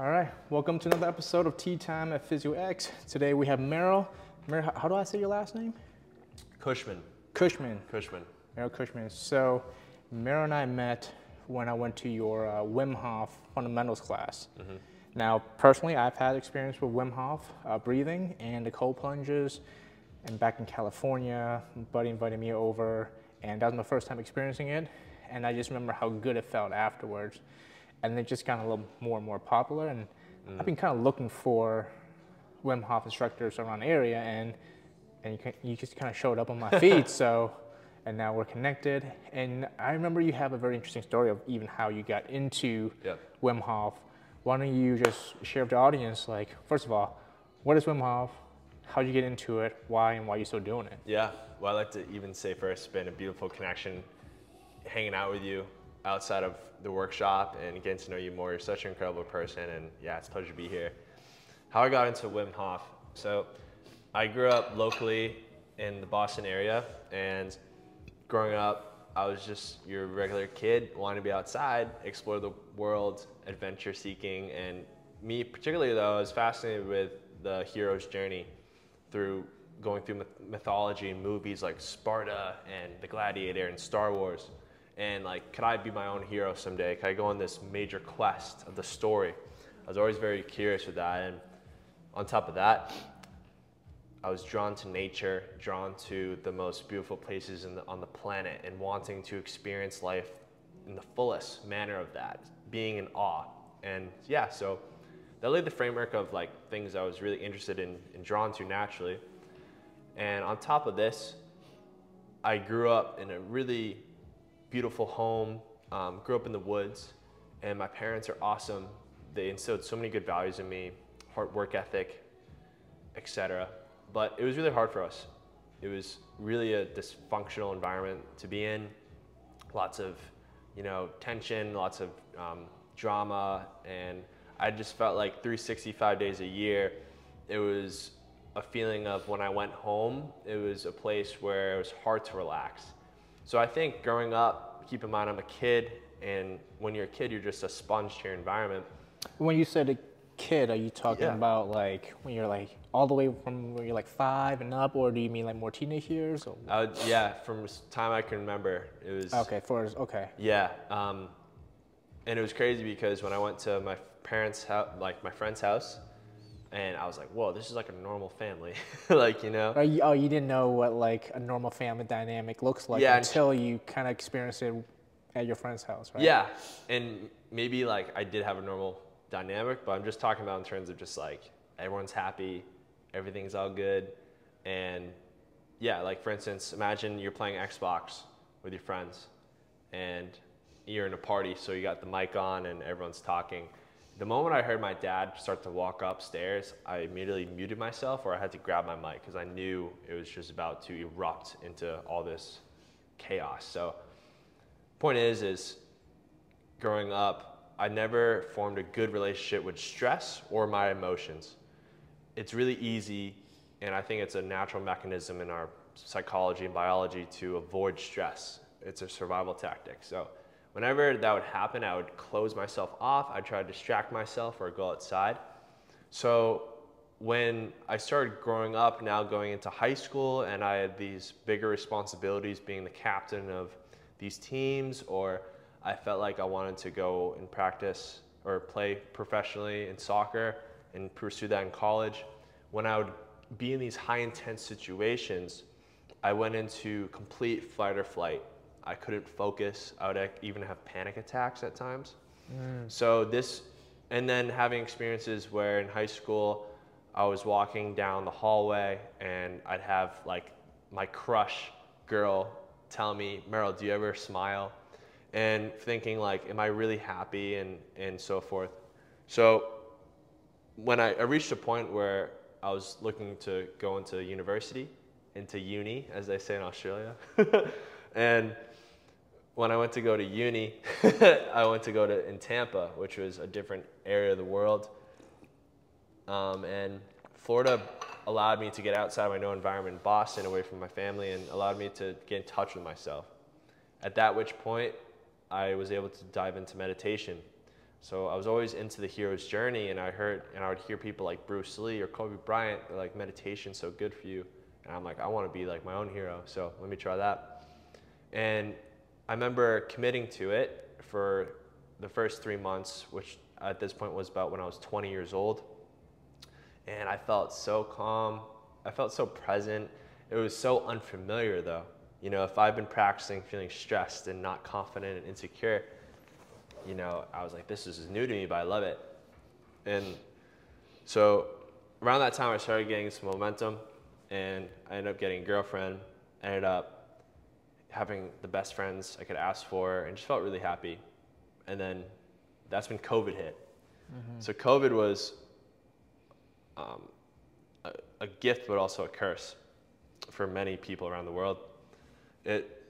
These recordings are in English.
All right, welcome to another episode of Tea Time at Physio X. Today we have Merrill. Merrill, how- do I say your last name? Cushman. Cushman. Cushman. Merrill Cushman. So, Merrill and I met when I went to your uh, Wim Hof fundamentals class. Now, personally, I've had experience with Wim Hof uh, breathing and the cold plunges. And back in California, my buddy invited me over, and that was my first time experiencing it. And I just remember how good it felt afterwards. And it just got a little more and more popular. And mm. I've been kind of looking for Wim Hof instructors around the area, and and you, can, you just kind of showed up on my feed. so, and now we're connected. And I remember you have a very interesting story of even how you got into Yep. Wim Hof. Why don't you just share with the audience, like, first of all, what is Wim Hof? How'd you get into it? Why and why are you still doing it? Yeah. Well, I'd like to even say first, it's been a beautiful connection hanging out with you outside of the workshop and getting to know you more. You're such an incredible person, and yeah, it's a pleasure to be here. How I got into Wim Hof. So, I grew up locally in the Boston area, and growing up, I was just your regular kid wanting to be outside, explore the world, adventure seeking, and me particularly though, I was fascinated with the hero's journey through going through myth- mythology and movies like Sparta and The Gladiator and Star Wars. And like, could I be my own hero someday? Could I go on this major quest of the story? I was always very curious with that. And on top of that, I was drawn to nature, drawn to the most beautiful places the, on the planet, and wanting to experience life in the fullest manner of that, being in awe. And yeah, so that laid the framework of like things I was really interested in and drawn to naturally. And on top of this, I grew up in a really beautiful home, um, grew up in the woods, and my parents are awesome. They instilled so many good values in me, hard work ethic, etc. But it was really hard for us. It was really a dysfunctional environment to be in. Lots of, you know, tension, lots of um, drama, and I just felt like 365 days a year, it was a feeling of when I went home, it was a place where it was hard to relax. So I think growing up, keep in mind I'm a kid, and when you're a kid, you're just a sponge to your environment. When you said a kid, are you talking Yeah. about like when you're like all the way from when you're like five and up, or do you mean like more teenage years? Or? Would, yeah, from time I can remember, it was Okay, for okay. Yeah, um, and it was crazy because when I went to my parents' house, like my friend's house, and I was like, "Whoa, this is like a normal family," like you know. You, oh, you didn't know what like a normal family dynamic looks like Yeah, until you kind of experienced it at your friend's house, right? Yeah, and maybe like I did have a normal dynamic, but I'm just talking about in terms of just like everyone's happy, everything's all good, and yeah, like for instance, imagine you're playing Xbox with your friends, and you're in a party, so you got the mic on and everyone's talking. The moment I heard my dad start to walk upstairs, I immediately muted myself, or I had to grab my mic because I knew it was just about to erupt into all this chaos. So, point is, is growing up, I never formed a good relationship with stress or my emotions. It's really easy, and I think it's a natural mechanism in our psychology and biology to avoid stress. It's a survival tactic. So, whenever that would happen, I would close myself off. I'd try to distract myself or go outside. So, when I started growing up, now going into high school, and I had these bigger responsibilities being the captain of these teams, or I felt like I wanted to go and practice or play professionally in soccer and pursue that in college. When I would be in these high intense situations, I went into complete fight or flight. I couldn't focus. I would even have panic attacks at times. Mm. So this, and then having experiences where in high school, I was walking down the hallway and I'd have like my crush girl tell me, Merrill, do you ever smile? And thinking like, am I really happy and, and so forth. So when I, I reached a point where I was looking to go into university, into uni, as they say in Australia. and when I went to go to uni, I went to go to in Tampa, which was a different area of the world. Um, and Florida allowed me to get outside of my known environment in Boston, away from my family, and allowed me to get in touch with myself. At that which point, I was able to dive into meditation. So I was always into the hero's journey, and I heard and I would hear people like Bruce Lee or Kobe Bryant, like meditation's so good for you, and I'm like I want to be like my own hero, so let me try that. And I remember committing to it for the first three months, which at this point was about when I was 20 years old, and I felt so calm. I felt so present. It was so unfamiliar though. You know, if I've been practicing feeling stressed and not confident and insecure, you know, I was like, this is new to me, but I love it. And so around that time, I started getting some momentum, and I ended up getting a girlfriend. ended up having the best friends I could ask for, and just felt really happy. And then that's when COVID hit. Mm-hmm. So COVID was um, a, a gift, but also a curse for many people around the world. It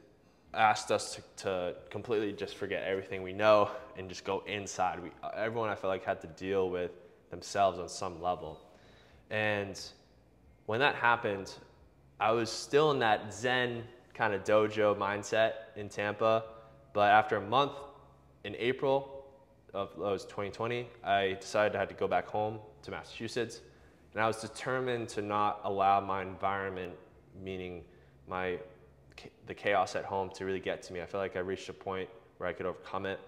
asked us to, to, completely just forget everything we know and just go inside. We, everyone I felt like had to deal with themselves on some level. And when that happened, I was still in that Zen kind of dojo mindset in Tampa. But after a month in April of that was 2020, I decided I had to go back home to Massachusetts. And I was determined to not allow my environment, meaning my the chaos at home to really get to me. I felt like I reached a point where I could overcome it.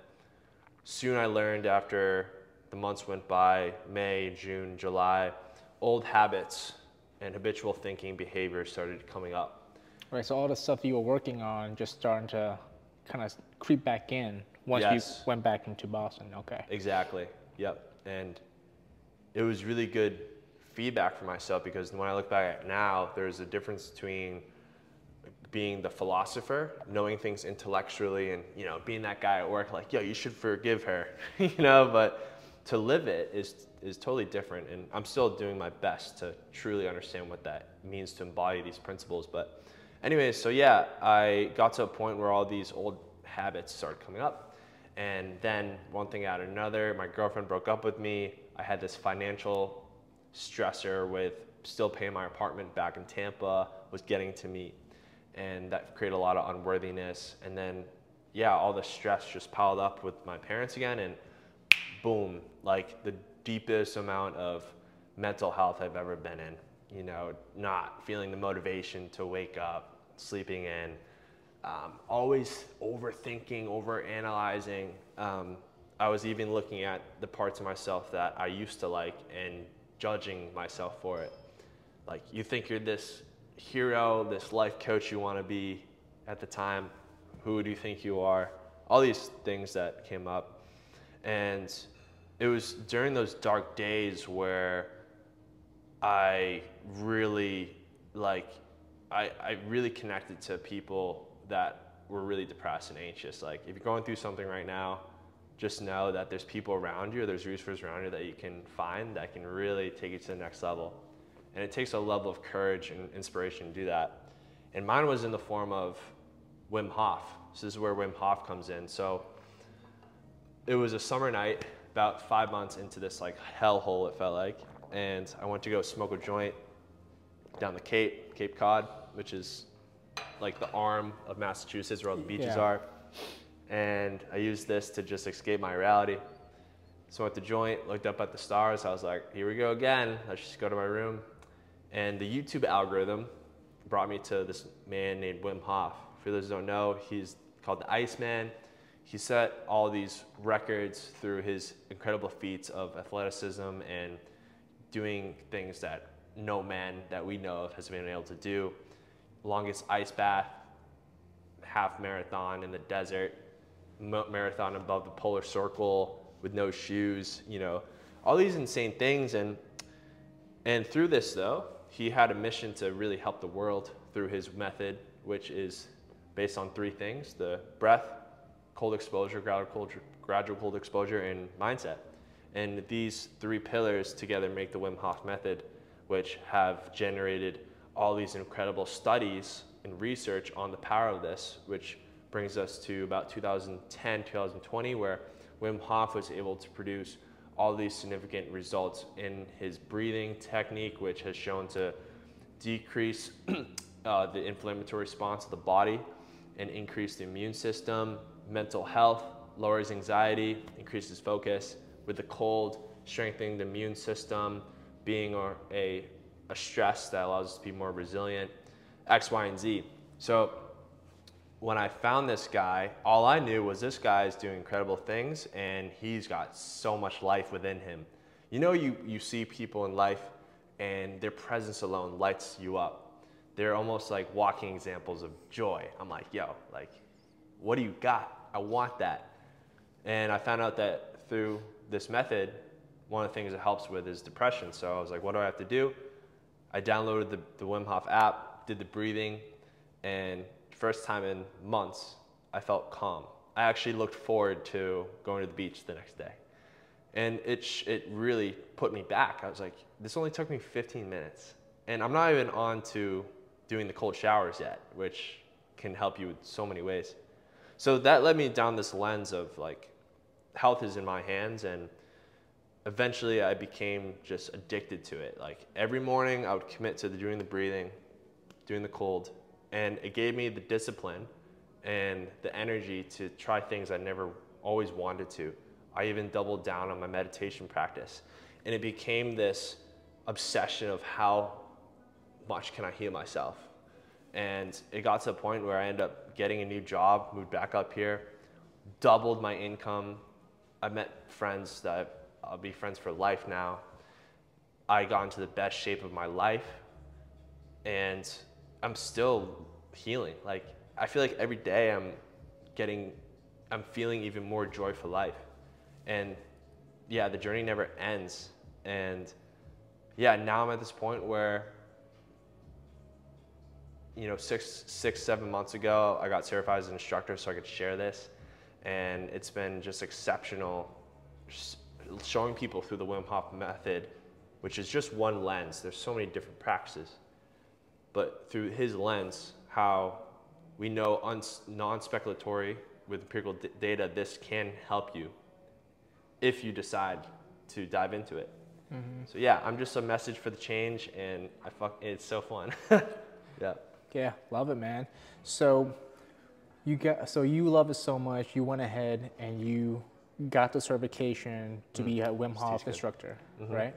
Soon I learned after the months went by, May, June, July, old habits and habitual thinking behaviors started coming up. Right, so all the stuff you were working on just starting to kind of creep back in once yes. you went back into Boston. Okay. Exactly. Yep. And it was really good feedback for myself because when I look back at now, there's a difference between being the philosopher, knowing things intellectually, and you know, being that guy at work, like, yo, you should forgive her, you know. But to live it is is totally different, and I'm still doing my best to truly understand what that means to embody these principles. But, anyways, so yeah, I got to a point where all these old habits started coming up, and then one thing out another. My girlfriend broke up with me. I had this financial stressor with still paying my apartment back in Tampa. Was getting to meet and that created a lot of unworthiness. And then, yeah, all the stress just piled up with my parents again, and boom, like the deepest amount of mental health I've ever been in. You know, not feeling the motivation to wake up, sleeping in, um, always overthinking, overanalyzing. Um, I was even looking at the parts of myself that I used to like and judging myself for it. Like, you think you're this hero, this life coach you want to be at the time, who do you think you are? All these things that came up. And it was during those dark days where I really like I, I really connected to people that were really depressed and anxious. Like if you're going through something right now, just know that there's people around you, there's resources around you that you can find that can really take you to the next level. And it takes a level of courage and inspiration to do that. And mine was in the form of Wim Hof. So this is where Wim Hof comes in. So it was a summer night, about five months into this like hellhole, it felt like. And I went to go smoke a joint down the Cape, Cape Cod, which is like the arm of Massachusetts where all the beaches yeah. are. And I used this to just escape my reality. So I went to the joint, looked up at the stars. I was like, here we go again. Let's just go to my room, and the YouTube algorithm brought me to this man named Wim Hof. For those who don't know, he's called the Iceman. He set all these records through his incredible feats of athleticism and doing things that no man that we know of has been able to do. Longest ice bath, half marathon in the desert, marathon above the polar circle with no shoes, you know, all these insane things. And, and through this, though, he had a mission to really help the world through his method, which is based on three things the breath, cold exposure, gradual gradual cold exposure, and mindset. And these three pillars together make the Wim Hof method, which have generated all these incredible studies and research on the power of this, which brings us to about 2010, 2020, where Wim Hof was able to produce all these significant results in his breathing technique, which has shown to decrease uh, the inflammatory response of the body and increase the immune system, mental health, lowers anxiety, increases focus. With the cold, strengthening the immune system, being a, a, stress that allows us to be more resilient, X, Y, and Z. So when I found this guy, all I knew was this guy is doing incredible things and he's got so much life within him. You know, you, you see people in life and their presence alone lights you up. They're almost like walking examples of joy. I'm like, yo, like, what do you got? I want that. And I found out that through this method, one of the things it helps with is depression. So I was like, what do I have to do? I downloaded the, the Wim Hof app, did the breathing, and first time in months, I felt calm. I actually looked forward to going to the beach the next day. And it, it really put me back. I was like, this only took me 15 minutes. And I'm not even on to doing the cold showers yet, which can help you in so many ways. So that led me down this lens of like, health is in my hands and eventually I became just addicted to it. Like every morning I would commit to doing the breathing, doing the cold, and it gave me the discipline and the energy to try things I never always wanted to. I even doubled down on my meditation practice. And it became this obsession of how much can I heal myself. And it got to a point where I ended up getting a new job, moved back up here, doubled my income. I met friends that I'll be friends for life now. I got into the best shape of my life and I'm still healing. Like I feel like every day I'm getting I'm feeling even more joy for life. And yeah, the journey never ends. And yeah, now I'm at this point where you know, six, six, seven months ago, I got certified as an instructor so I could share this. And it's been just exceptional showing people through the Wim Hof method, which is just one lens. There's so many different practices. But through his lens, how we know non-speculatory with empirical d- data, this can help you if you decide to dive into it. Mm-hmm. So yeah, I'm just a message for the change, and I fuck, it's so fun. yeah. Yeah, love it, man. So you got, so you love it so much. You went ahead and you got the certification to mm. be a Wim Hof instructor, mm-hmm. right?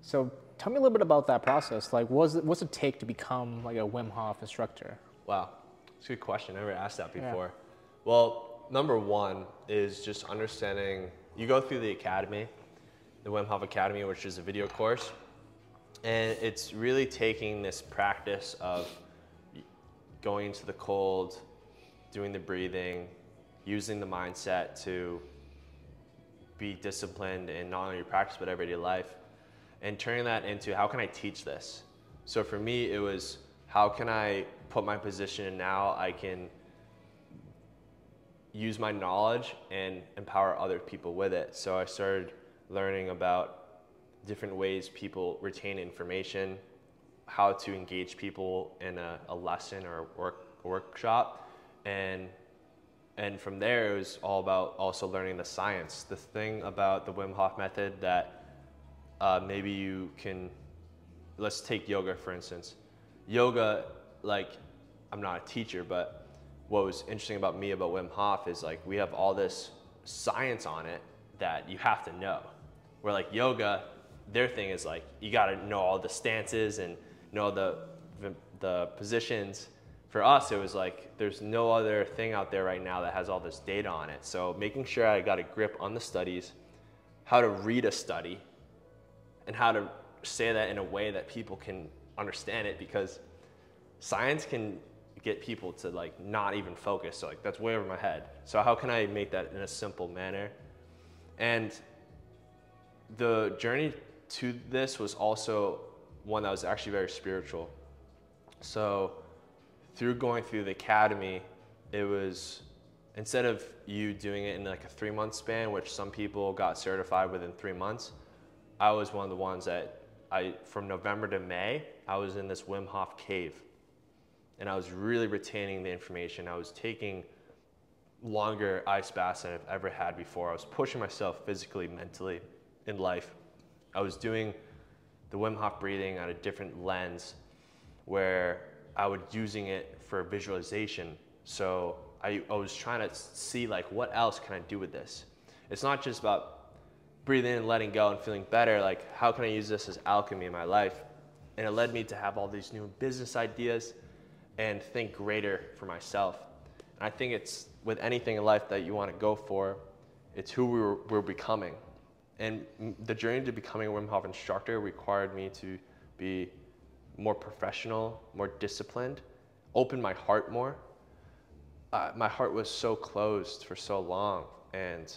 So tell me a little bit about that process. Like, what's it, what's it take to become like a Wim Hof instructor? Wow, it's a good question. I never asked that before. Yeah. Well, number one is just understanding. You go through the academy, the Wim Hof Academy, which is a video course, and it's really taking this practice of going into the cold, doing the breathing, using the mindset to be disciplined in not only your practice but everyday life and turning that into how can I teach this? So for me, it was how can I put my position now I can use my knowledge and empower other people with it. So I started learning about different ways people retain information, how to engage people in a, a lesson or a work, workshop, and and from there, it was all about also learning the science. The thing about the Wim Hof method that uh, maybe you can, let's take yoga for instance. Yoga, like, I'm not a teacher, but what was interesting about me about Wim Hof is like we have all this science on it that you have to know. Where like yoga, their thing is like you got to know all the stances and know the the positions for us, it was like there's no other thing out there right now that has all this data on it. So making sure I got a grip on the studies, how to read a study, and how to say that in a way that people can understand it because science can get people to like not even focus. So like that's way over my head. So how can I make that in a simple manner? And the journey to this was also one that was actually very spiritual. So through going through the academy, it was instead of you doing it in like a three month span, which some people got certified within three months, I was one of the ones that I, from November to May, I was in this Wim Hof cave. And I was really retaining the information. I was taking longer ice baths than I've ever had before. I was pushing myself physically, mentally in life. I was doing the Wim Hof breathing on a different lens where I was using it for visualization. So I, I was trying to see like what else can I do with this. It's not just about breathing in, letting go, and feeling better. Like how can I use this as alchemy in my life? And it led me to have all these new business ideas and think greater for myself. And I think it's with anything in life that you want to go for, it's who we're, we're becoming. And the journey to becoming a Wim Hof instructor required me to be more professional, more disciplined, open my heart more. Uh, my heart was so closed for so long. And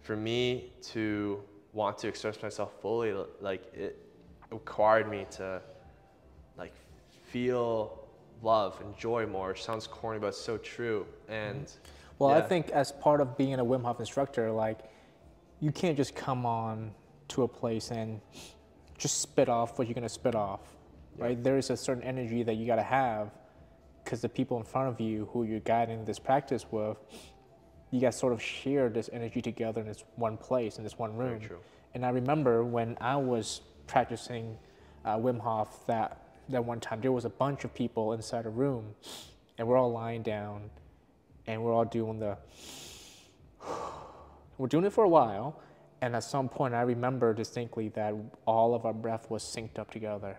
for me to want to express myself fully, like it required me to like feel love and joy more. It sounds corny, but it's so true. And well, yeah. I think as part of being a Wim Hof instructor, like you can't just come on to a place and just spit off what you're gonna spit off, yeah. right? There is a certain energy that you gotta have because the people in front of you who you're guiding this practice with, you guys sort of share this energy together in this one place, in this one room. And I remember when I was practicing uh, Wim Hof that that one time there was a bunch of people inside a room, and we're all lying down, and we're all doing the. We're doing it for a while, and at some point, I remember distinctly that all of our breath was synced up together,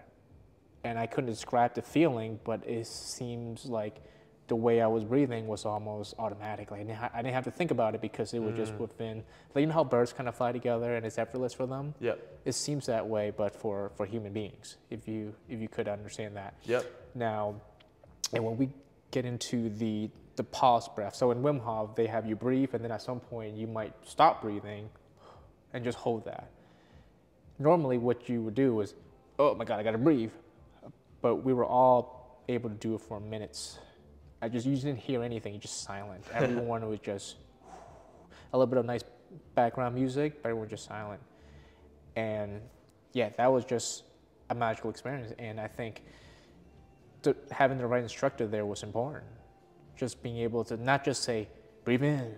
and I couldn't describe the feeling, but it seems like the way I was breathing was almost automatic. Like I didn't, ha- I didn't have to think about it because it was mm. just within. Like you know how birds kind of fly together and it's effortless for them. Yep. It seems that way, but for for human beings, if you if you could understand that. Yep. Now, and when we get into the the pause breath, so in Wim Hof they have you breathe, and then at some point you might stop breathing, and just hold that. Normally, what you would do is, oh my God, I gotta breathe, but we were all able to do it for minutes I just you didn't hear anything, just silent. Everyone was just a little bit of nice background music, but everyone was just silent. And yeah, that was just a magical experience. And I think to, having the right instructor there was important. Just being able to not just say, breathe in,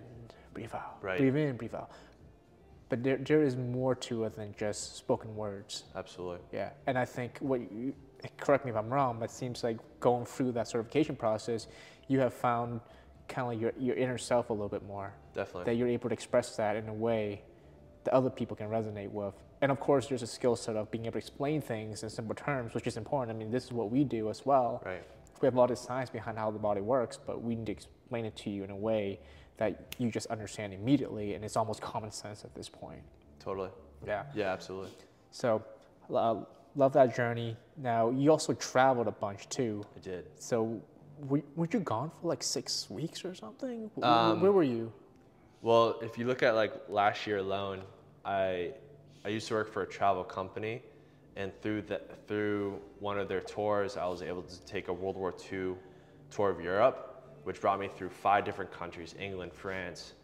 breathe out, right. breathe in, breathe out. But there, there is more to it than just spoken words. Absolutely. Yeah. And I think what you, correct me if I'm wrong, but it seems like going through that certification process, you have found kind of like your, your inner self a little bit more. Definitely. That you're able to express that in a way that other people can resonate with. And of course, there's a skill set of being able to explain things in simple terms, which is important. I mean, this is what we do as well. Right. We have a lot of science behind how the body works, but we need to explain it to you in a way that you just understand immediately, and it's almost common sense at this point. Totally. Yeah. Yeah, absolutely. So, uh, love that journey. Now, you also traveled a bunch too. I did. So, were, were you gone for like six weeks or something? Um, Where were you? Well, if you look at like last year alone, I I used to work for a travel company, and through the through one of their tours, I was able to take a World War II tour of Europe, which brought me through five different countries: England, France,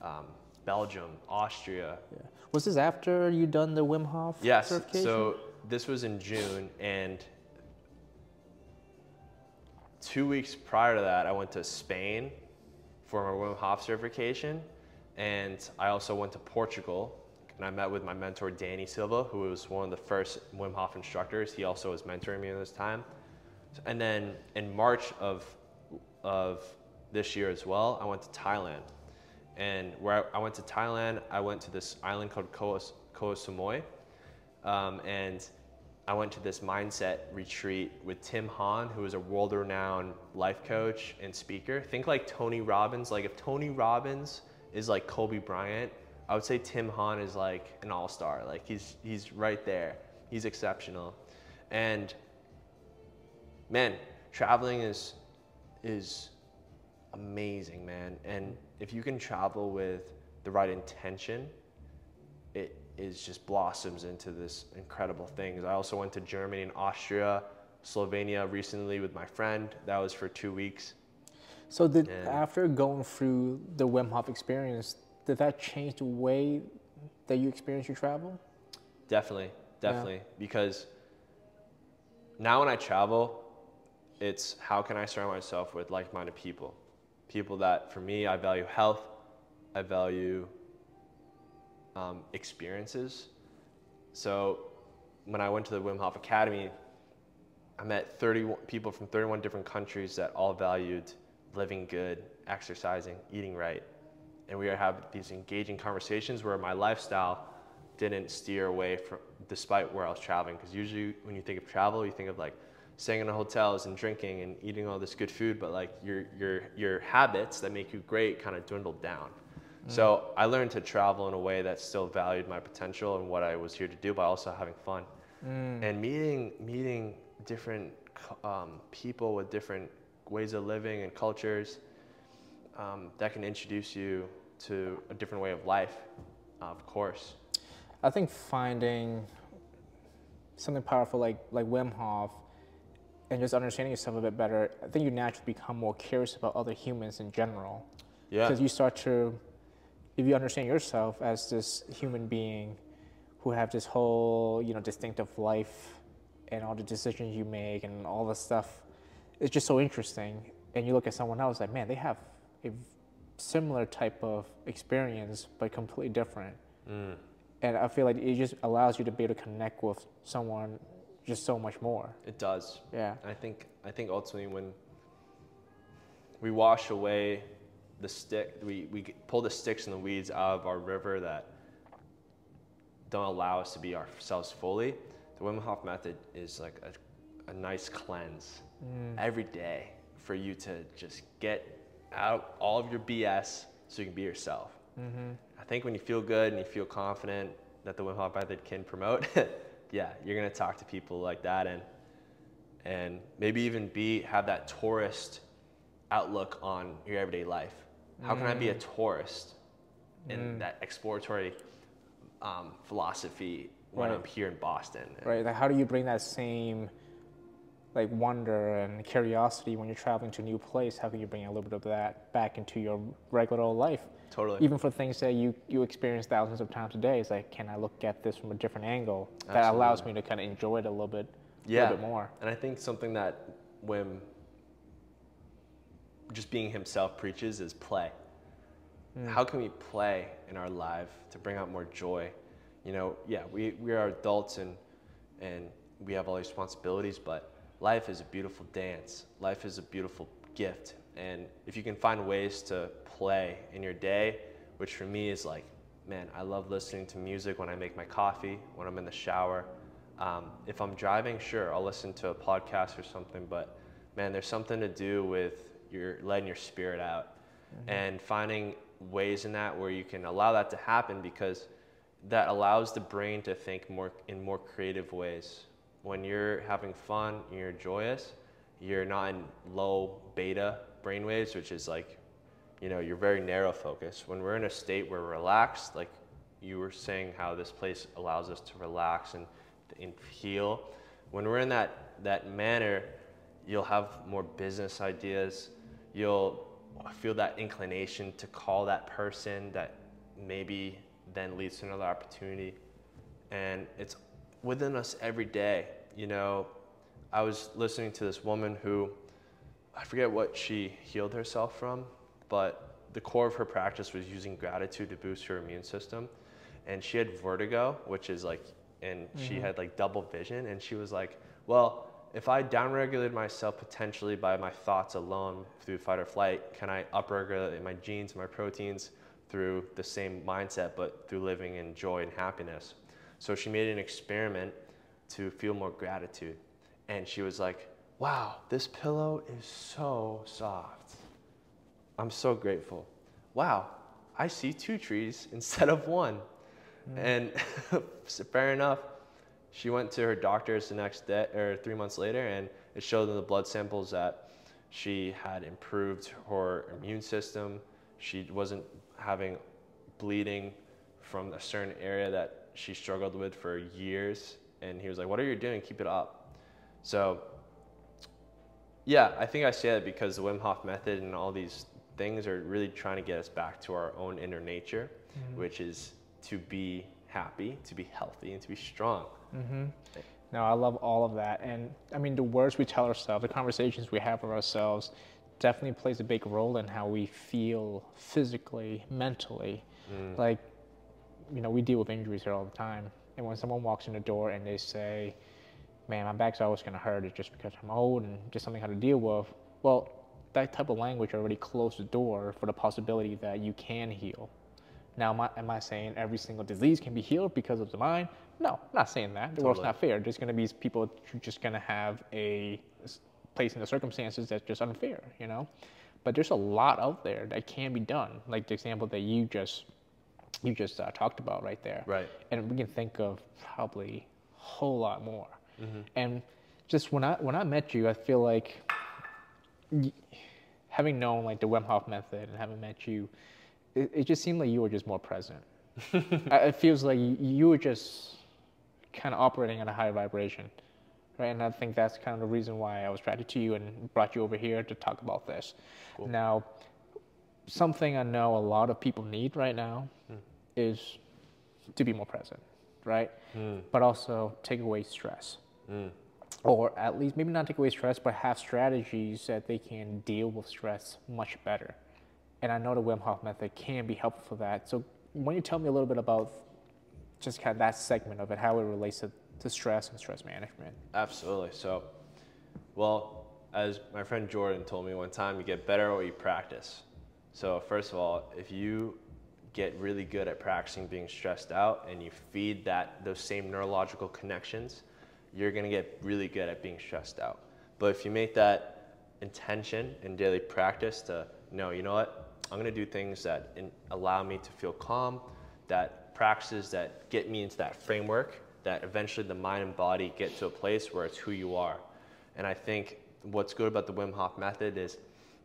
um, Belgium, Austria. Yeah. Was this after you done the Wim Hof yes, certification? so this was in June, and two weeks prior to that, I went to Spain for my Wim Hof certification, and I also went to Portugal, and I met with my mentor Danny Silva, who was one of the first Wim Hof instructors. He also was mentoring me at this time, and then in March of of this year as well, I went to Thailand, and where I, went to Thailand, I went to this island called Koh, Koh Samui, um, and I went to this mindset retreat with Tim Han, who is a world renowned life coach and speaker. Think like Tony Robbins. Like if Tony Robbins is like Kobe Bryant, I would say Tim Han is like an all star. Like he's, he's right there. He's exceptional. And man, traveling is, is amazing, man. And if you can travel with the right intention, it, is just blossoms into this incredible thing. I also went to Germany and Austria, Slovenia recently with my friend. That was for two weeks. So did and after going through the Wim Hof experience, did that change the way that you experience your travel? Definitely, definitely. Yeah. Because now when I travel, it's how can I surround myself with like-minded people, people that for me I value health, I value um, experiences. So when I went to the Wim Hof Academy, I met 31 people from 31 different countries that all valued living good, exercising, eating right. And we have these engaging conversations where my lifestyle didn't steer away from, despite where I was traveling. Because usually when you think of travel, you think of like staying in hotels and drinking and eating all this good food, but like your, your, your habits that make you great kind of dwindled down. So I learned to travel in a way that still valued my potential and what I was here to do, but also having fun. And meeting, meeting different um, people with different ways of living and cultures um, that can introduce you to a different way of life, of course. I think finding something powerful like like Wim Hof and just understanding yourself a bit better, I think you naturally become more curious about other humans in general. Yeah. Because you start to, if you understand yourself as this human being who have this whole, you know, distinctive life and all the decisions you make and all the stuff, it's just so interesting. And you look at someone else like, man, they have a similar type of experience, but completely different. Mm. And I feel like it just allows you to be able to connect with someone just so much more. It does. Yeah. I think I think ultimately when we wash away the stick, we, we pull the sticks and the weeds out of our river that don't allow us to be ourselves fully. The Wim Hof method is like a, a nice cleanse mm. every day for you to just get out all of your BS so you can be yourself. Mm-hmm. I think when you feel good and you feel confident that the Wim Hof method can promote, yeah, you're gonna talk to people like that and and maybe even be have that tourist outlook on your everyday life. How can I be a tourist in that exploratory um, philosophy when Right. I'm here in Boston? Right? Like, how do you bring that same like wonder and curiosity when you're traveling to a new place? How can you bring a little bit of that back into your regular old life? Totally. Even for things that you, you experience thousands of times a day, it's like, can I look at this from a different angle that allows me to kind of enjoy it a little bit, yeah. little bit more? And I think something that Wim just being himself preaches is play. Hmm. How can we play in our life to bring out more joy? You know, yeah, we, we are adults and and we have all these responsibilities, but life is a beautiful dance. Life is a beautiful gift. And if you can find ways to play in your day, which for me is like, man, I love listening to music when I make my coffee, when I'm in the shower. Um, if I'm driving, sure, I'll listen to a podcast or something, but man, there's something to do with your letting your spirit out and finding ways in that where you can allow that to happen because that allows the brain to think more in more creative ways. When you're having fun, you're joyous, you're not in low beta brainwaves, which is like, you know, you're very narrow focused. When we're in a state where we're relaxed, like you were saying how this place allows us to relax and, and heal. When we're in that, that manner, you'll have more business ideas. You'll feel that inclination to call that person that maybe then leads to another opportunity. And it's within us every day. You know, I was listening to this woman who, I forget what she healed herself from, but the core of her practice was using gratitude to boost her immune system. And she had vertigo, which is like, and she mm-hmm. had like double vision. And she was like, well, if I downregulate myself potentially by my thoughts alone through fight or flight, can I upregulate my genes, my proteins through the same mindset, but through living in joy and happiness? So she made an experiment to feel more gratitude. And she was like, wow, this pillow is so soft. I'm so grateful. Wow, I see two trees instead of one. Hmm. And fair enough, she went to her doctors the next day or three months later, and it showed in the blood samples that she had improved her immune system. She wasn't having bleeding from a certain area that she struggled with for years. And he was like, What are you doing? Keep it up. So, yeah, I think I say that because the Wim Hof method and all these things are really trying to get us back to our own inner nature, mm-hmm. which is to be happy, to be healthy, and to be strong. Mm-hmm. No, I love all of that. And I mean, the words we tell ourselves, the conversations we have with ourselves, definitely plays a big role in how we feel physically, mentally. Mm. Like, you know, we deal with injuries here all the time. And when someone walks in the door and they say, man, my back's always going to hurt, it's just because I'm old and just something I have to deal with. Well, that type of language already closed the door for the possibility that you can heal. Now, am I, am I saying every single disease can be healed because of the mind? No, I'm not saying that. The world's not fair. There's going to be people who just going to have a place in the circumstances that's just unfair, you know. But there's a lot out there that can be done, like the example that you just you just uh, talked about right there. Right. And we can think of probably a whole lot more. Mm-hmm. And just when I when I met you, I feel like having known like the Wim Hof method and having met you, it, it just seemed like you were just more present. It feels like you, you were just kind of operating at a higher vibration, right? And I think that's kind of the reason why I was attracted to you and brought you over here to talk about this. Now, something I know a lot of people need right now hmm. is to be more present, right? Hmm. But also take away stress. Mm. Or at least maybe not take away stress, but have strategies that they can deal with stress much better. And I know the Wim Hof method can be helpful for that. So when you tell me a little bit about just kind of that segment of it, how it relates to, to stress and stress management. Absolutely. So, well, as my friend Jordan told me one time, you get better at what you practice. So, first of all, if you get really good at practicing being stressed out and you feed that those same neurological connections, you're going to get really good at being stressed out. But if you make that intention in daily practice to know, you know what? I'm going to do things that in, allow me to feel calm, that practices that get me into that framework, that eventually the mind and body get to a place where it's who you are. And I think what's good about the Wim Hof method is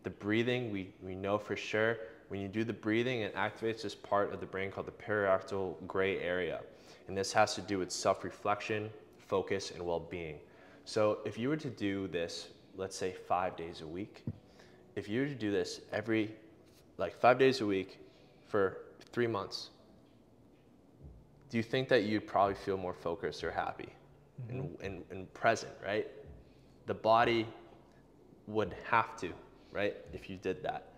the breathing, we, we know for sure when you do the breathing, it activates this part of the brain called the periorbital gray area. And this has to do with self reflection, focus, and well being. So if you were to do this, let's say five days a week, if you were to do this every, like five days a week for three months, do you think that you'd probably feel more focused or happy and, mm-hmm. and, and present, right? The body would have to, right, if you did that.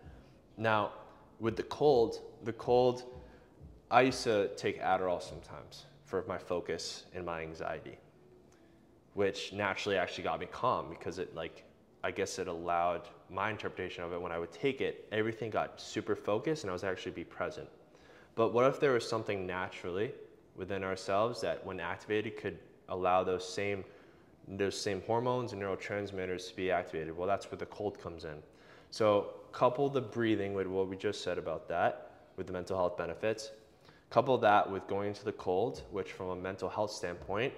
Now, with the cold, the cold, I used to take Adderall sometimes for my focus and my anxiety, which naturally actually got me calm because it, like, I guess it allowed my interpretation of it when I would take it, everything got super focused and I was actually be present. But what if there was something naturally within ourselves that, when activated, could allow those same those same hormones and neurotransmitters to be activated? Well, that's where the cold comes in. So couple the breathing with what we just said about that, with the mental health benefits. Couple that with going into the cold, which from a mental health standpoint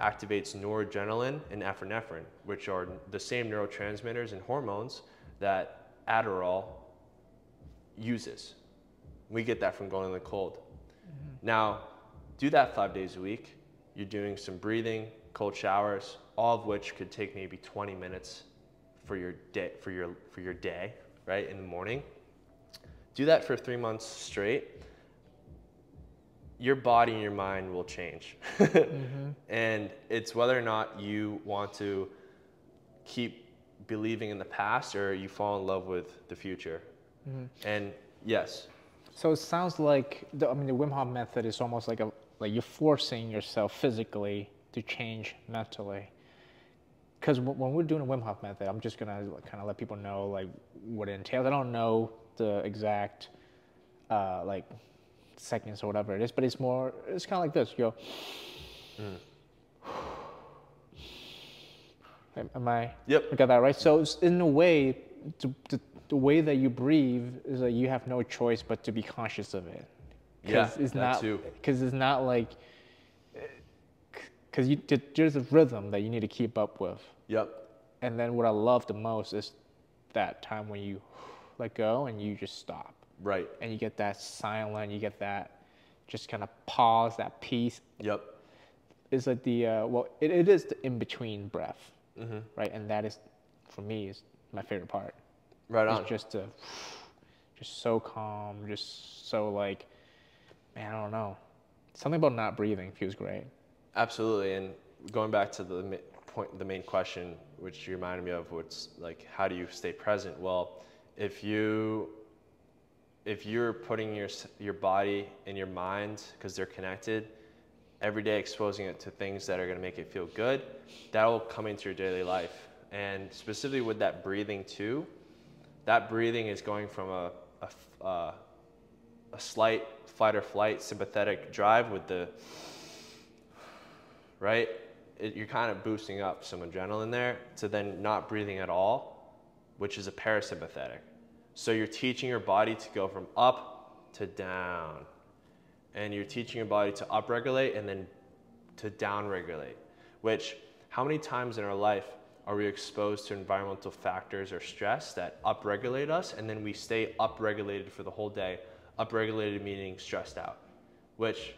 activates noradrenaline and epinephrine, which are the same neurotransmitters and hormones that Adderall uses. We get that from going in the cold. Mm-hmm. Now, do that five days a week. You're doing some breathing, cold showers, all of which could take maybe 20 minutes for your day, for your, for your day, right, in the morning. Do that for three months straight. Your body and your mind will change. And it's whether or not you want to keep believing in the past or you fall in love with the future. And yes, So it sounds like the, I mean the Wim Hof method is almost like a like you're forcing yourself physically to change mentally. Because when we're doing a Wim Hof method, I'm just gonna kind of let people know like what it entails. I don't know the exact uh, like seconds or whatever it is, but it's more it's kind of like this. You go. Am- Am I? Yep. I got that right. So in a way, the, the, the way that you breathe is that you have no choice but to be conscious of it. Yeah, it's that not too. because it's not like because you there's a rhythm that you need to keep up with. yep, And then what I love the most is that time when you let go and you just stop right, and you get that silent, you get that just kind of pause, that peace. yep, It's like the uh, well, it, it is the in between breath, Mm-hmm. right? And that is for me is my favorite part. right on. It's just a, just so calm, just so like, man, I don't know. Something about not breathing feels great. Absolutely, and going back to the point, the main question, which you reminded me of, which like, how do you stay present? Well, if you if you're putting your your body and your mind because they're connected every day, exposing it to things that are going to make it feel good, that will come into your daily life. And specifically with that breathing too, that breathing is going from a, a, uh, a slight fight or flight sympathetic drive with the, right? It, you're kind of boosting up some adrenaline there to then not breathing at all, which is a parasympathetic. So you're teaching your body to go from up to down. And you're teaching your body to upregulate and then to downregulate, which how many times in our life are we exposed to environmental factors or stress that upregulate us and then we stay upregulated for the whole day? Upregulated meaning stressed out, which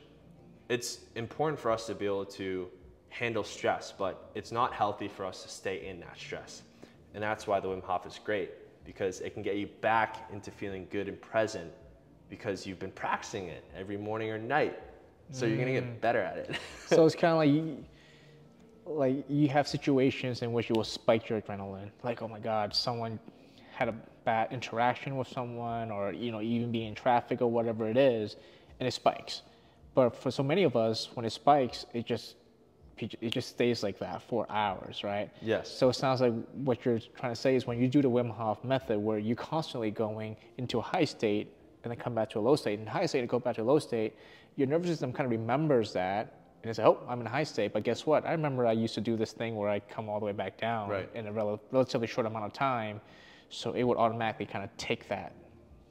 it's important for us to be able to handle stress, but it's not healthy for us to stay in that stress. And that's why the Wim Hof is great because it can get you back into feeling good and present because you've been practicing it every morning or night. So you're gonna get mm. better at it. so it's kind of like like you have situations in which you will spike your adrenaline. Like, oh my God, someone had a bad interaction with someone, or you know, even being in traffic or whatever it is, and it spikes. But for so many of us, when it spikes, it just it just stays like that for hours, right? Yes. So it sounds like what you're trying to say is when you do the Wim Hof method, where you're constantly going into a high state and then come back to a low state, and high state to go back to a low state, your nervous system kind of remembers that and it's like, oh, I'm in a high state. But guess what? I remember I used to do this thing where I come all the way back down right. in a rel- relatively short amount of time. So it would automatically kind of take that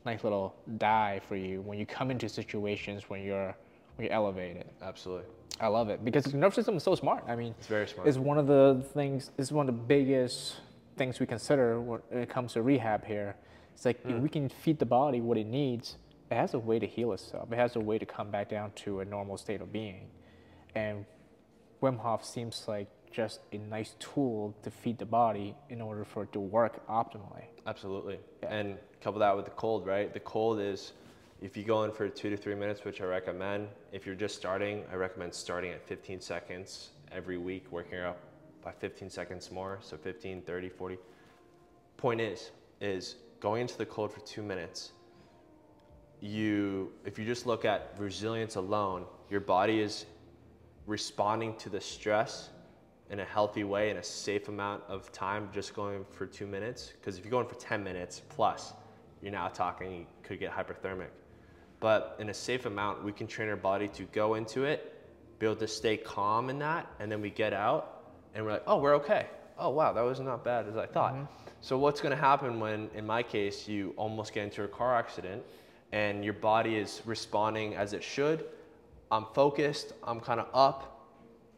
nice little die for you when you come into situations when you're when you're elevated. Absolutely. I love it because the nervous system is so smart. I mean, it's very smart. It's one of the things. It's one of the biggest things we consider when it comes to rehab here. It's like mm. we can feed the body what it needs. It has a way to heal itself. It has a way to come back down to a normal state of being. And Wim Hof seems like just a nice tool to feed the body in order for it to work optimally. Absolutely. Yeah. And couple that with the cold, right? The cold is if you go in for two to three minutes, which I recommend, if you're just starting, I recommend starting at 15 seconds every week, working up by 15 seconds more. So 15, 30, 40. Point is, is going into the cold for two minutes, you, if you just look at resilience alone, your body is responding to the stress in a healthy way in a safe amount of time just going for two minutes because if you're going for 10 minutes plus you're now talking you could get hypothermic but in a safe amount we can train our body to go into it be able to stay calm in that and then we get out and we're like oh we're okay oh wow that was not bad as i thought mm-hmm. so what's going to happen when in my case you almost get into a car accident and your body is responding as it should I'm focused, I'm kind of up,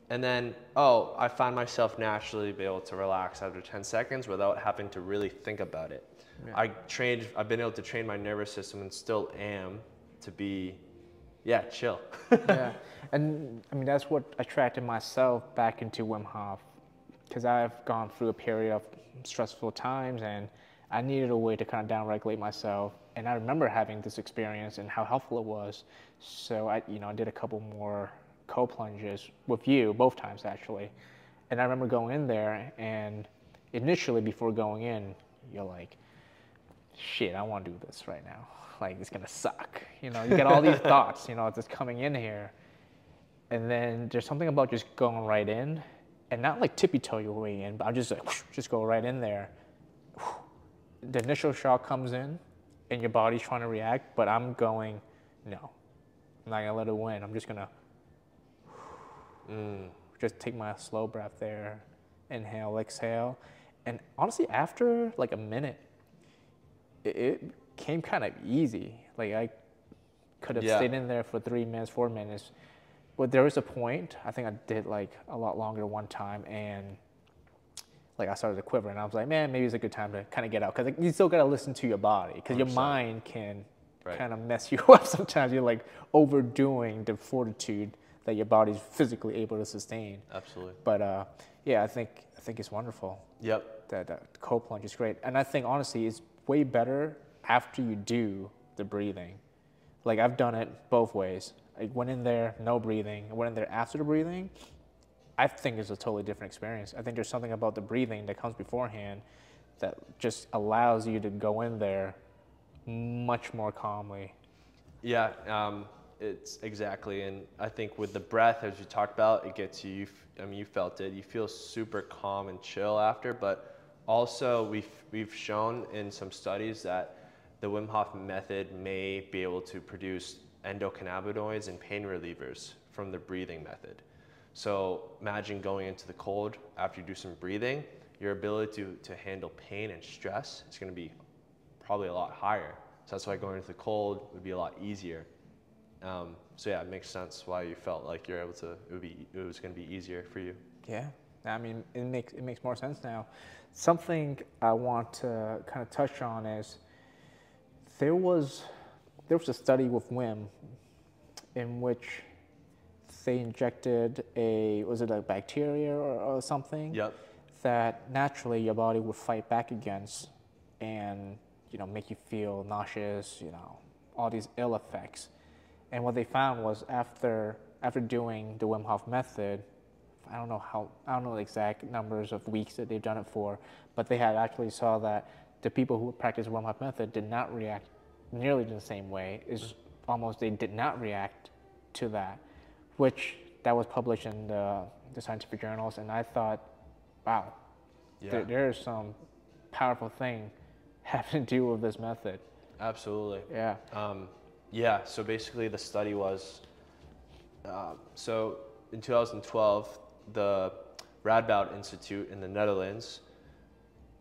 and then, oh, I find myself naturally be able to relax after 10 seconds without having to really think about it. Yeah. I trained, I've been able to train my nervous system and still am to be, yeah, chill. yeah, and I mean, that's what attracted myself back into Wim Hof because I've gone through a period of stressful times and I needed a way to kind of downregulate myself and I remember having this experience and how helpful it was. So I, you know, I did a couple more cold plunges with you both times actually, and I remember going in there and initially before going in, you're like, shit, I want to do this right now. Like it's gonna suck. You know, you get all these thoughts, you know, just coming in here, and then there's something about just going right in, and not like tippy toe your way in, but I'm just like, whoosh, just go right in there. The initial shock comes in and your body's trying to react, but I'm going, no, I'm not gonna let it win. I'm just gonna mm. just take my slow breath there, inhale, exhale, and honestly, after like a minute, it, it came kind of easy. Like I could have yeah. stayed in there for three minutes, four minutes, but there was a point. I think I did like a lot longer one time, and like I started to quiver, and I was like, man, maybe it's a good time to kind of get out because like, you still gotta listen to your body because your mind can right. kind of mess you up sometimes. You're like overdoing the fortitude that your body's physically able to sustain. Absolutely. But uh, yeah, I think I think it's wonderful. Yep. That, that cold plunge is great, and I think honestly, it's way better after you do the breathing. Like I've done it both ways. I went in there, no breathing. I went in there after the breathing, I think it's a totally different experience. I think there's something about the breathing that comes beforehand that just allows you to go in there much more calmly. Yeah, um, it's exactly. And I think with the breath, as you talked about, it gets you, you, I mean, you felt it. You feel super calm and chill after, but also, we've, we've shown in some studies that the Wim Hof method may be able to produce endocannabinoids and pain relievers from the breathing method. So imagine going into the cold after you do some breathing, your ability to, to handle pain and stress is going to be probably a lot higher. So that's why going into the cold would be a lot easier. Um, so yeah, it makes sense why you felt like you're able to. It would be. It was going to be easier for you. Yeah, I mean, it makes it makes more sense now. Something I want to kind of touch on is there was there was a study with Wim in which they injected a was it a bacteria or, or something Yep. that naturally your body would fight back against and you know make you feel nauseous you know all these ill effects and what they found was after after doing the Wim Hof method I don't know how I don't know the exact numbers of weeks that they've done it for but they had actually saw that the people who practiced Wim Hof method did not react nearly the same way is almost they did not react to that which that was published in the, the scientific journals and I thought wow Yeah. there, there is some powerful thing having to do with this method. Absolutely. Yeah. Um, yeah, so basically the study was uh, so in 2012, the Radboud Institute in the Netherlands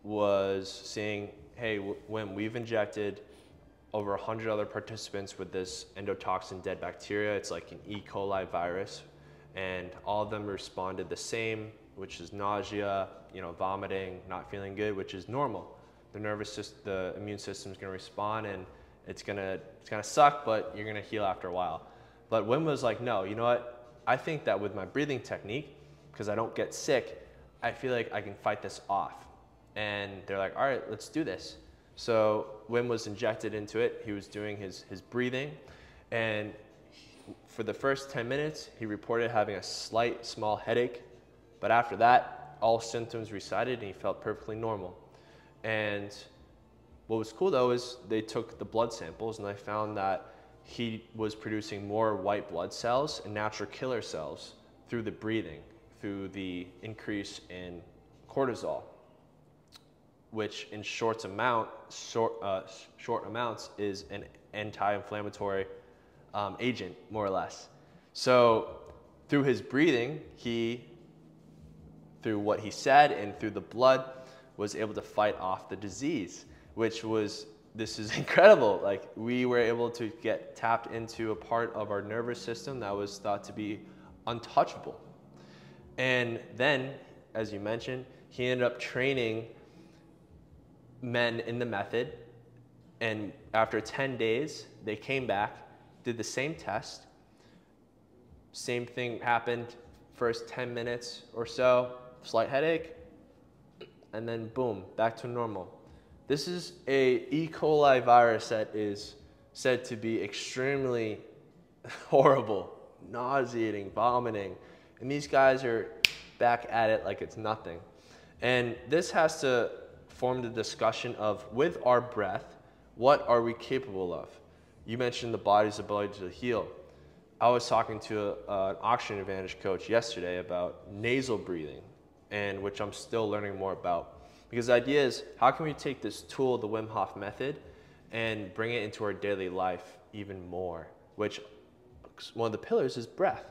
was saying, hey, w- Wim, we've injected over 100 other participants with this endotoxin dead bacteria. It's like an E. coli virus. And all of them responded the same, which is nausea, you know, vomiting, not feeling good, which is normal. The nervous system, the immune system is going to respond and it's going to it's going to suck, but you're going to heal after a while. But Wim was like, no, you know what? I think that with my breathing technique, because I don't get sick, I feel like I can fight this off. And they're like, all right, let's do this. So Wim was injected into it. He was doing his, his breathing. And for the first 10 minutes, he reported having a slight small headache. But after that, all symptoms recited and he felt perfectly normal. And what was cool though is they took the blood samples and they found that he was producing more white blood cells and natural killer cells through the breathing, through the increase in cortisol, which in short amount, short, uh, short amounts is an anti-inflammatory um, agent, more or less. So through his breathing, he through what he said and through the blood was able to fight off the disease which was this is incredible like we were able to get tapped into a part of our nervous system that was thought to be untouchable and then as you mentioned he ended up training men in the method and after 10 days they came back did the same test same thing happened first 10 minutes or so, slight headache, and then boom, back to normal. This is a E. coli virus that is said to be extremely horrible, nauseating, vomiting, and these guys are back at it like it's nothing. And this has to form the discussion of with our breath, what are we capable of? You mentioned the body's ability to heal. I was talking to a, an Oxygen Advantage coach yesterday about nasal breathing, and which I'm still learning more about. Because the idea is, how can we take this tool, the Wim Hof method, and bring it into our daily life even more? Which one of the pillars is breath,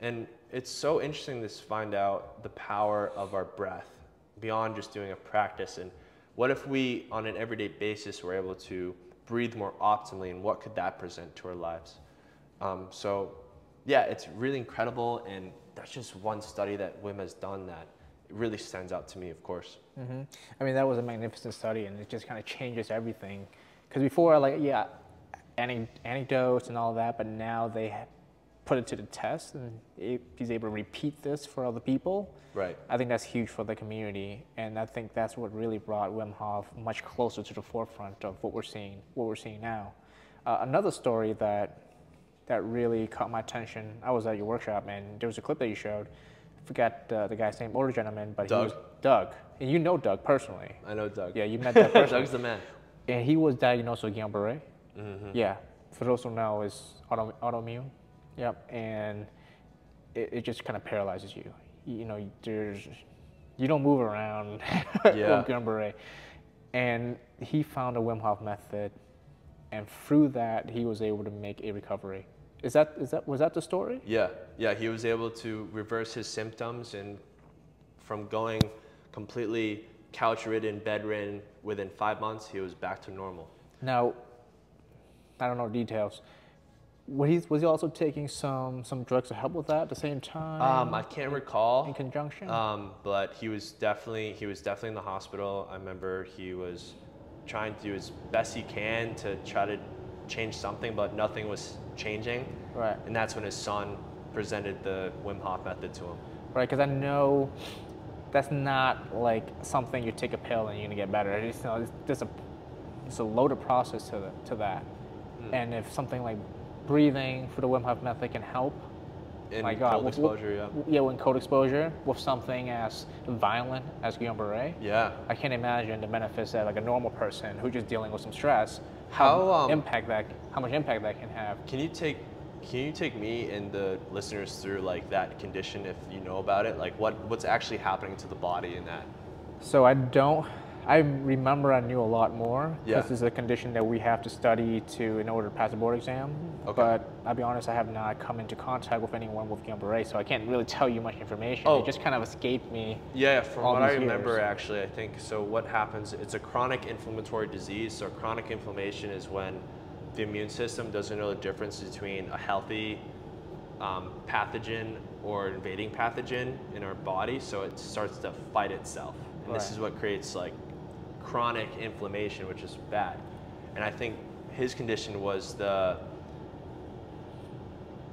and it's so interesting to find out the power of our breath beyond just doing a practice. And what if we, on an everyday basis, were able to breathe more optimally, and what could that present to our lives? Um, so, yeah, it's really incredible, and that's just one study that WIM has done that really stands out to me, of course. hmm I mean, that was a magnificent study, and it just kind of changes everything. Because before, like, yeah, anecdotes and all that, but now they put it to the test, and he- he's able to repeat this for other people. Right. I think that's huge for the community, and I think that's what really brought Wim Hof much closer to the forefront of what we're seeing, what we're seeing now. Uh, another story that that really caught my attention. I was at your workshop, and there was a clip that you showed. I forgot uh, the guy's name, older gentleman, but Doug. he was Doug, and you know Doug personally. I know Doug. Yeah, you met Doug personally, Doug's the man. and he was diagnosed with Guillain-Barré. Mm-hmm. Yeah, for those who know, is auto, autoimmune. Yep, and it, it just kind of paralyzes you. You know, there's you don't move around Yeah. Guillain And he found a Wim Hof method, and through that, he was able to make a recovery. Is that, is that, was that the story? Yeah, yeah, he was able to reverse his symptoms and from going completely couch ridden, bedridden, within five months, he was back to normal. Now, I don't know details. Was he, was he also taking some, some drugs to help with that at the same time? Um, I can't recall. in conjunction? Um, but he was definitely he was definitely in the hospital. I remember he was trying to do as best he can to try to change something, but nothing was changing. Right. And that's when his son presented the Wim Hof method to him. right? Because I know that's not like something you take a pill and you're gonna get better. It's, you know, there's a it's a loaded process to the, to that. Hmm. And if something like breathing for the Wim Hof method can help, In cold with- exposure, yeah. yeah, when cold exposure with something as violent as Guillain Barre, Yeah. I can't imagine the benefits that like a normal person who's just dealing with some stress, how, How, um, impact that, how much impact that can have. Can you take can you take me and the listeners through like that condition if you know about it? Like what what's actually happening to the body in that? So I don't. I remember I knew a lot more. Yeah. This is a condition that we have to study to in order to pass the board exam. Okay. But I'll be honest, I have not come into contact with anyone with Guillain-Barré, so I can't really tell you much information. Oh. It just kind of escaped me. Yeah, from what I remember, years. actually, I think so. What happens? It's a chronic inflammatory disease. So chronic inflammation is when the immune system doesn't know the difference between a healthy um, pathogen or invading pathogen in our body. So it starts to fight itself, and this is what creates like chronic inflammation, which is bad. And I think his condition was the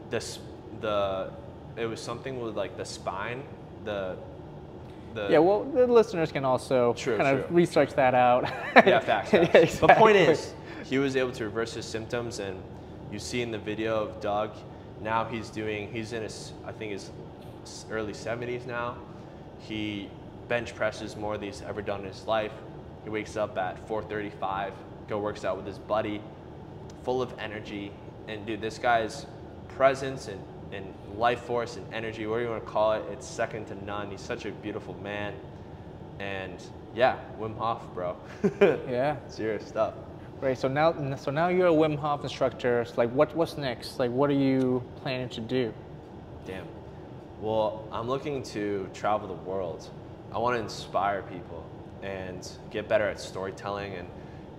this the it was something with like the spine the the Yeah, well, the listeners can also True, kind of research that out. yeah facts, Yeah, facts. But point is he was able to reverse his symptoms and you see in the video of Doug now he's doing he's in his I think his early 70s now he bench presses more than he's ever done in his life he wakes up at 4:35 go works out with his buddy full of energy. And dude, this guy's presence and, and life force and energy, whatever you want to call it, it's second to none. He's such a beautiful man. And yeah, Wim Hof, bro. Yeah. Serious stuff. Right. So now, so now you're a Wim Hof instructor. So like, what what's next? Like, what are you planning to do? Damn. Well, I'm looking to travel the world. I want to inspire people and get better at storytelling and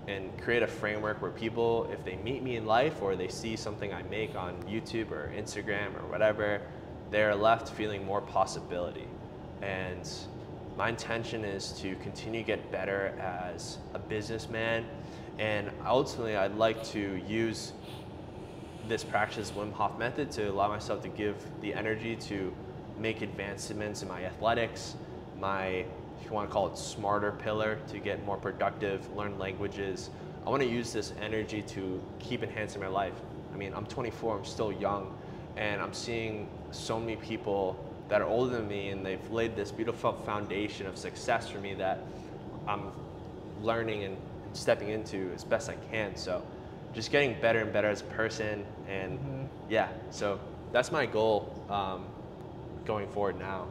and create a framework where people, if they meet me in life or they see something I make on YouTube or Instagram or whatever, they're left feeling more possibility. And my intention is to continue to get better as a businessman. And ultimately, I'd like to use this practice Wim Hof method to allow myself to give the energy to make advancements in my athletics, my, if you want to call it smarter pillar, to get more productive, learn languages. I want to use this energy to keep enhancing my life. I mean, I'm 24, I'm still young, and I'm seeing so many people that are older than me, and they've laid this beautiful foundation of success for me that I'm learning and stepping into as best I can. So just getting better and better as a person. And yeah, so that's my goal um, going forward now.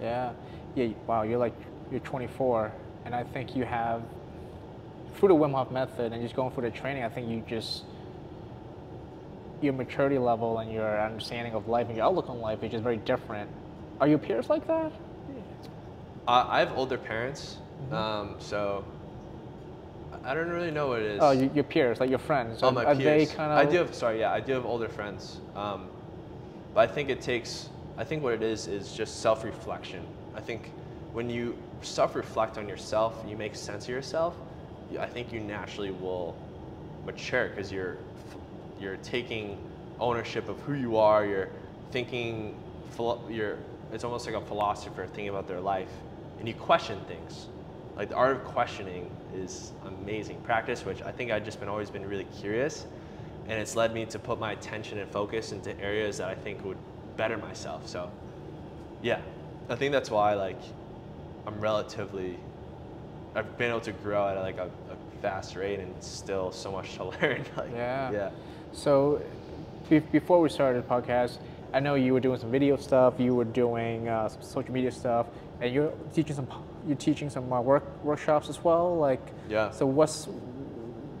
Yeah. Yeah. Wow. You're like you're 24, and I think you have through the Wim Hof method and just going through the training. I think you just your maturity level and your understanding of life and your outlook on life is just very different. Are your peers like that? Uh, I have older parents, um, so I don't really know what it is. Oh, your peers, like your friends. Oh, my are peers. they kind of? I do have, sorry, yeah, I do have older friends. Um, but I think it takes, I think what it is is just self reflection. I think when you self reflect on yourself, you make sense of yourself, I think you naturally will mature because you're, you're taking ownership of who you are, you're thinking, you're, it's almost like a philosopher thinking about their life, and you question things. Like the art of questioning is amazing. Practice which i think i've just been always been really curious and it's led me to put my attention and focus into areas that i think would better myself so yeah. I think that's why like i'm relatively i've been able to grow at like a, a fast rate and still so much to learn like Yeah. yeah So, be- before we started the podcast, I know you were doing some video stuff, you were doing uh, some social media stuff, and you're teaching some you're teaching some uh, work workshops as well. Like, Yeah. So what's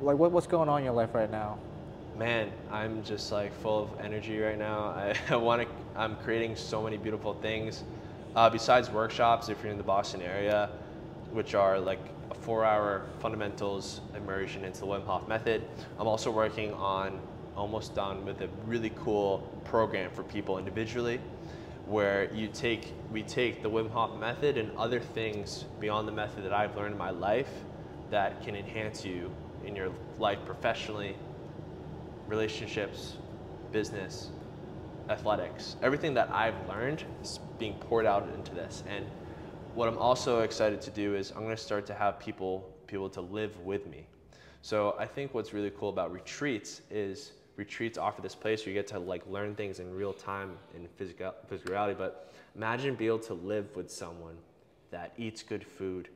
like what, what's going on in your life right now? Man, I'm just like full of energy right now. I, want to. I'm creating so many beautiful things. Uh, besides workshops, if you're in the Boston area, which are like a four-hour fundamentals immersion into the Wim Hof method, I'm also working on almost done with a really cool program for people individually, where you take we take the Wim Hof method and other things beyond the method that I've learned in my life that can enhance you in your life professionally relationships, business, athletics. Everything that I've learned is being poured out into this. And what I'm also excited to do is I'm going to start to have people people to live with me. So I think what's really cool about retreats is retreats offer this place where you get to like learn things in real time in physical physical reality. But imagine being able to live with someone that eats good food,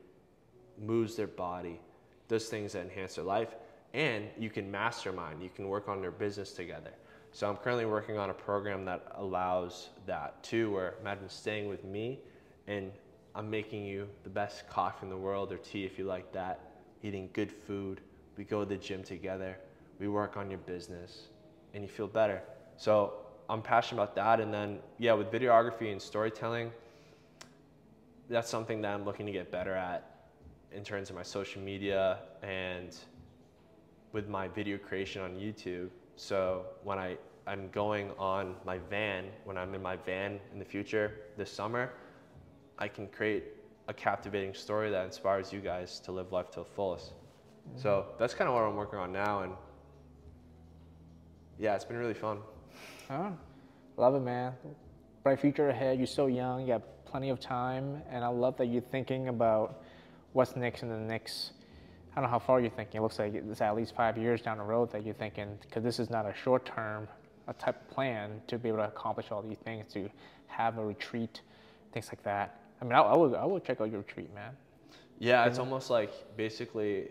moves their body, does things that enhance their life, and you can mastermind. You can work on their business together. So I'm currently working on a program that allows that too, where imagine staying with me and I'm making you the best coffee in the world or tea if you like that, eating good food. We go to the gym together. We work on your business and you feel better. So I'm passionate about that. And then, yeah, with videography and storytelling, that's something that I'm looking to get better at in terms of my social media and with my video creation on YouTube. So when I, I'm going on my van, when I'm in my van in the future this summer, I can create a captivating story that inspires you guys to live life to the fullest. Mm-hmm. So that's kind of what I'm working on now. And yeah, it's been really fun. Oh, love it, man. Bright future ahead. You're so young. You have plenty of time, and I love that you're thinking about what's next in the next. I don't know how far you're thinking. It looks like it's at least five years down the road that you're thinking, because this is not a short term a type of plan to be able to accomplish all these things, to have a retreat, things like that. I mean, I, I would I would check out your retreat, man. Yeah, it's almost like basically,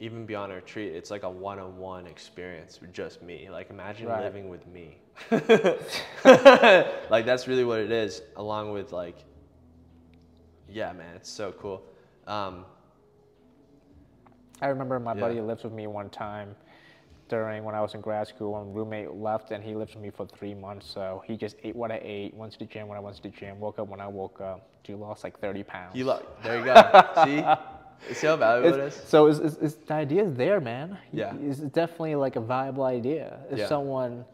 even beyond a retreat, it's like a one-on-one experience with just me. Like imagine Right. living with me. like that's really what it is. Along with like, yeah, man, it's so cool. Um, I remember my buddy lived with me one time during when I was in grad school. When roommate left, and he lived with me for three months. So he just ate what I ate, went to the gym when I went to the gym, woke up when I woke up. Dude lost like 30 pounds. you look there, you go. See, see how valuable it It's- so it's, it's, it's, the idea is there, man. Yeah. It's definitely like a viable idea. If Yeah. someone,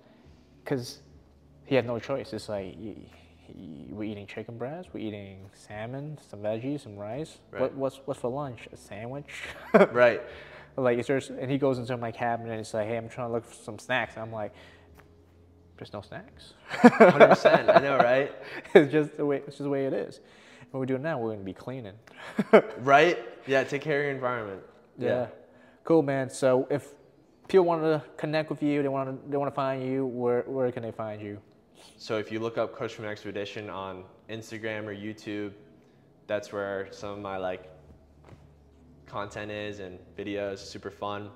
because he had no choice. It's like we're eating chicken breast, we're eating salmon, some veggies, some rice. What, what's what's for lunch? A sandwich. Right. Like, is there, and he goes into my cabinet and he's like, hey, I'm trying to look for some snacks. And I'm like, there's no snacks. Hundred percent. I know, right? it's just the way, it's just the way it is. What we're doing now, we're going to be cleaning. Right? Yeah. Take care of your environment. yeah. Cool, man. So if people want to connect with you, they want to, they want to find you, where, where can they find you? So if you look up Cushman Expedition on Instagram or YouTube, that's where some of my like content is and videos. Super fun.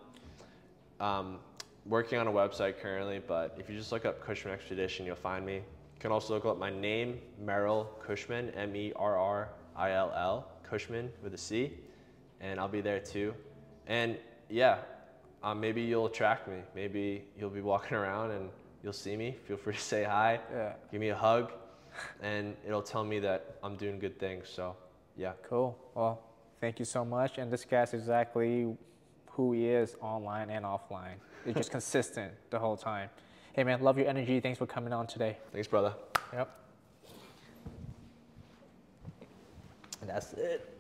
Um, working on a website currently, but if you just look up Cushman Expedition, you'll find me. You can also look up my name, Merrill Cushman, M E R R I L L, Cushman with a C, and I'll be there too. And yeah, um, maybe you'll attract me. Maybe you'll be walking around and you'll see me. Feel free to say hi, Yeah. give me a hug, and it'll tell me that I'm doing good things. So yeah. Cool. Well, thank you so much. And this guy's exactly who he is online and offline. It's just consistent the whole time. Hey, man, love your energy. Thanks for coming on today. Thanks, brother. Yep. And that's it.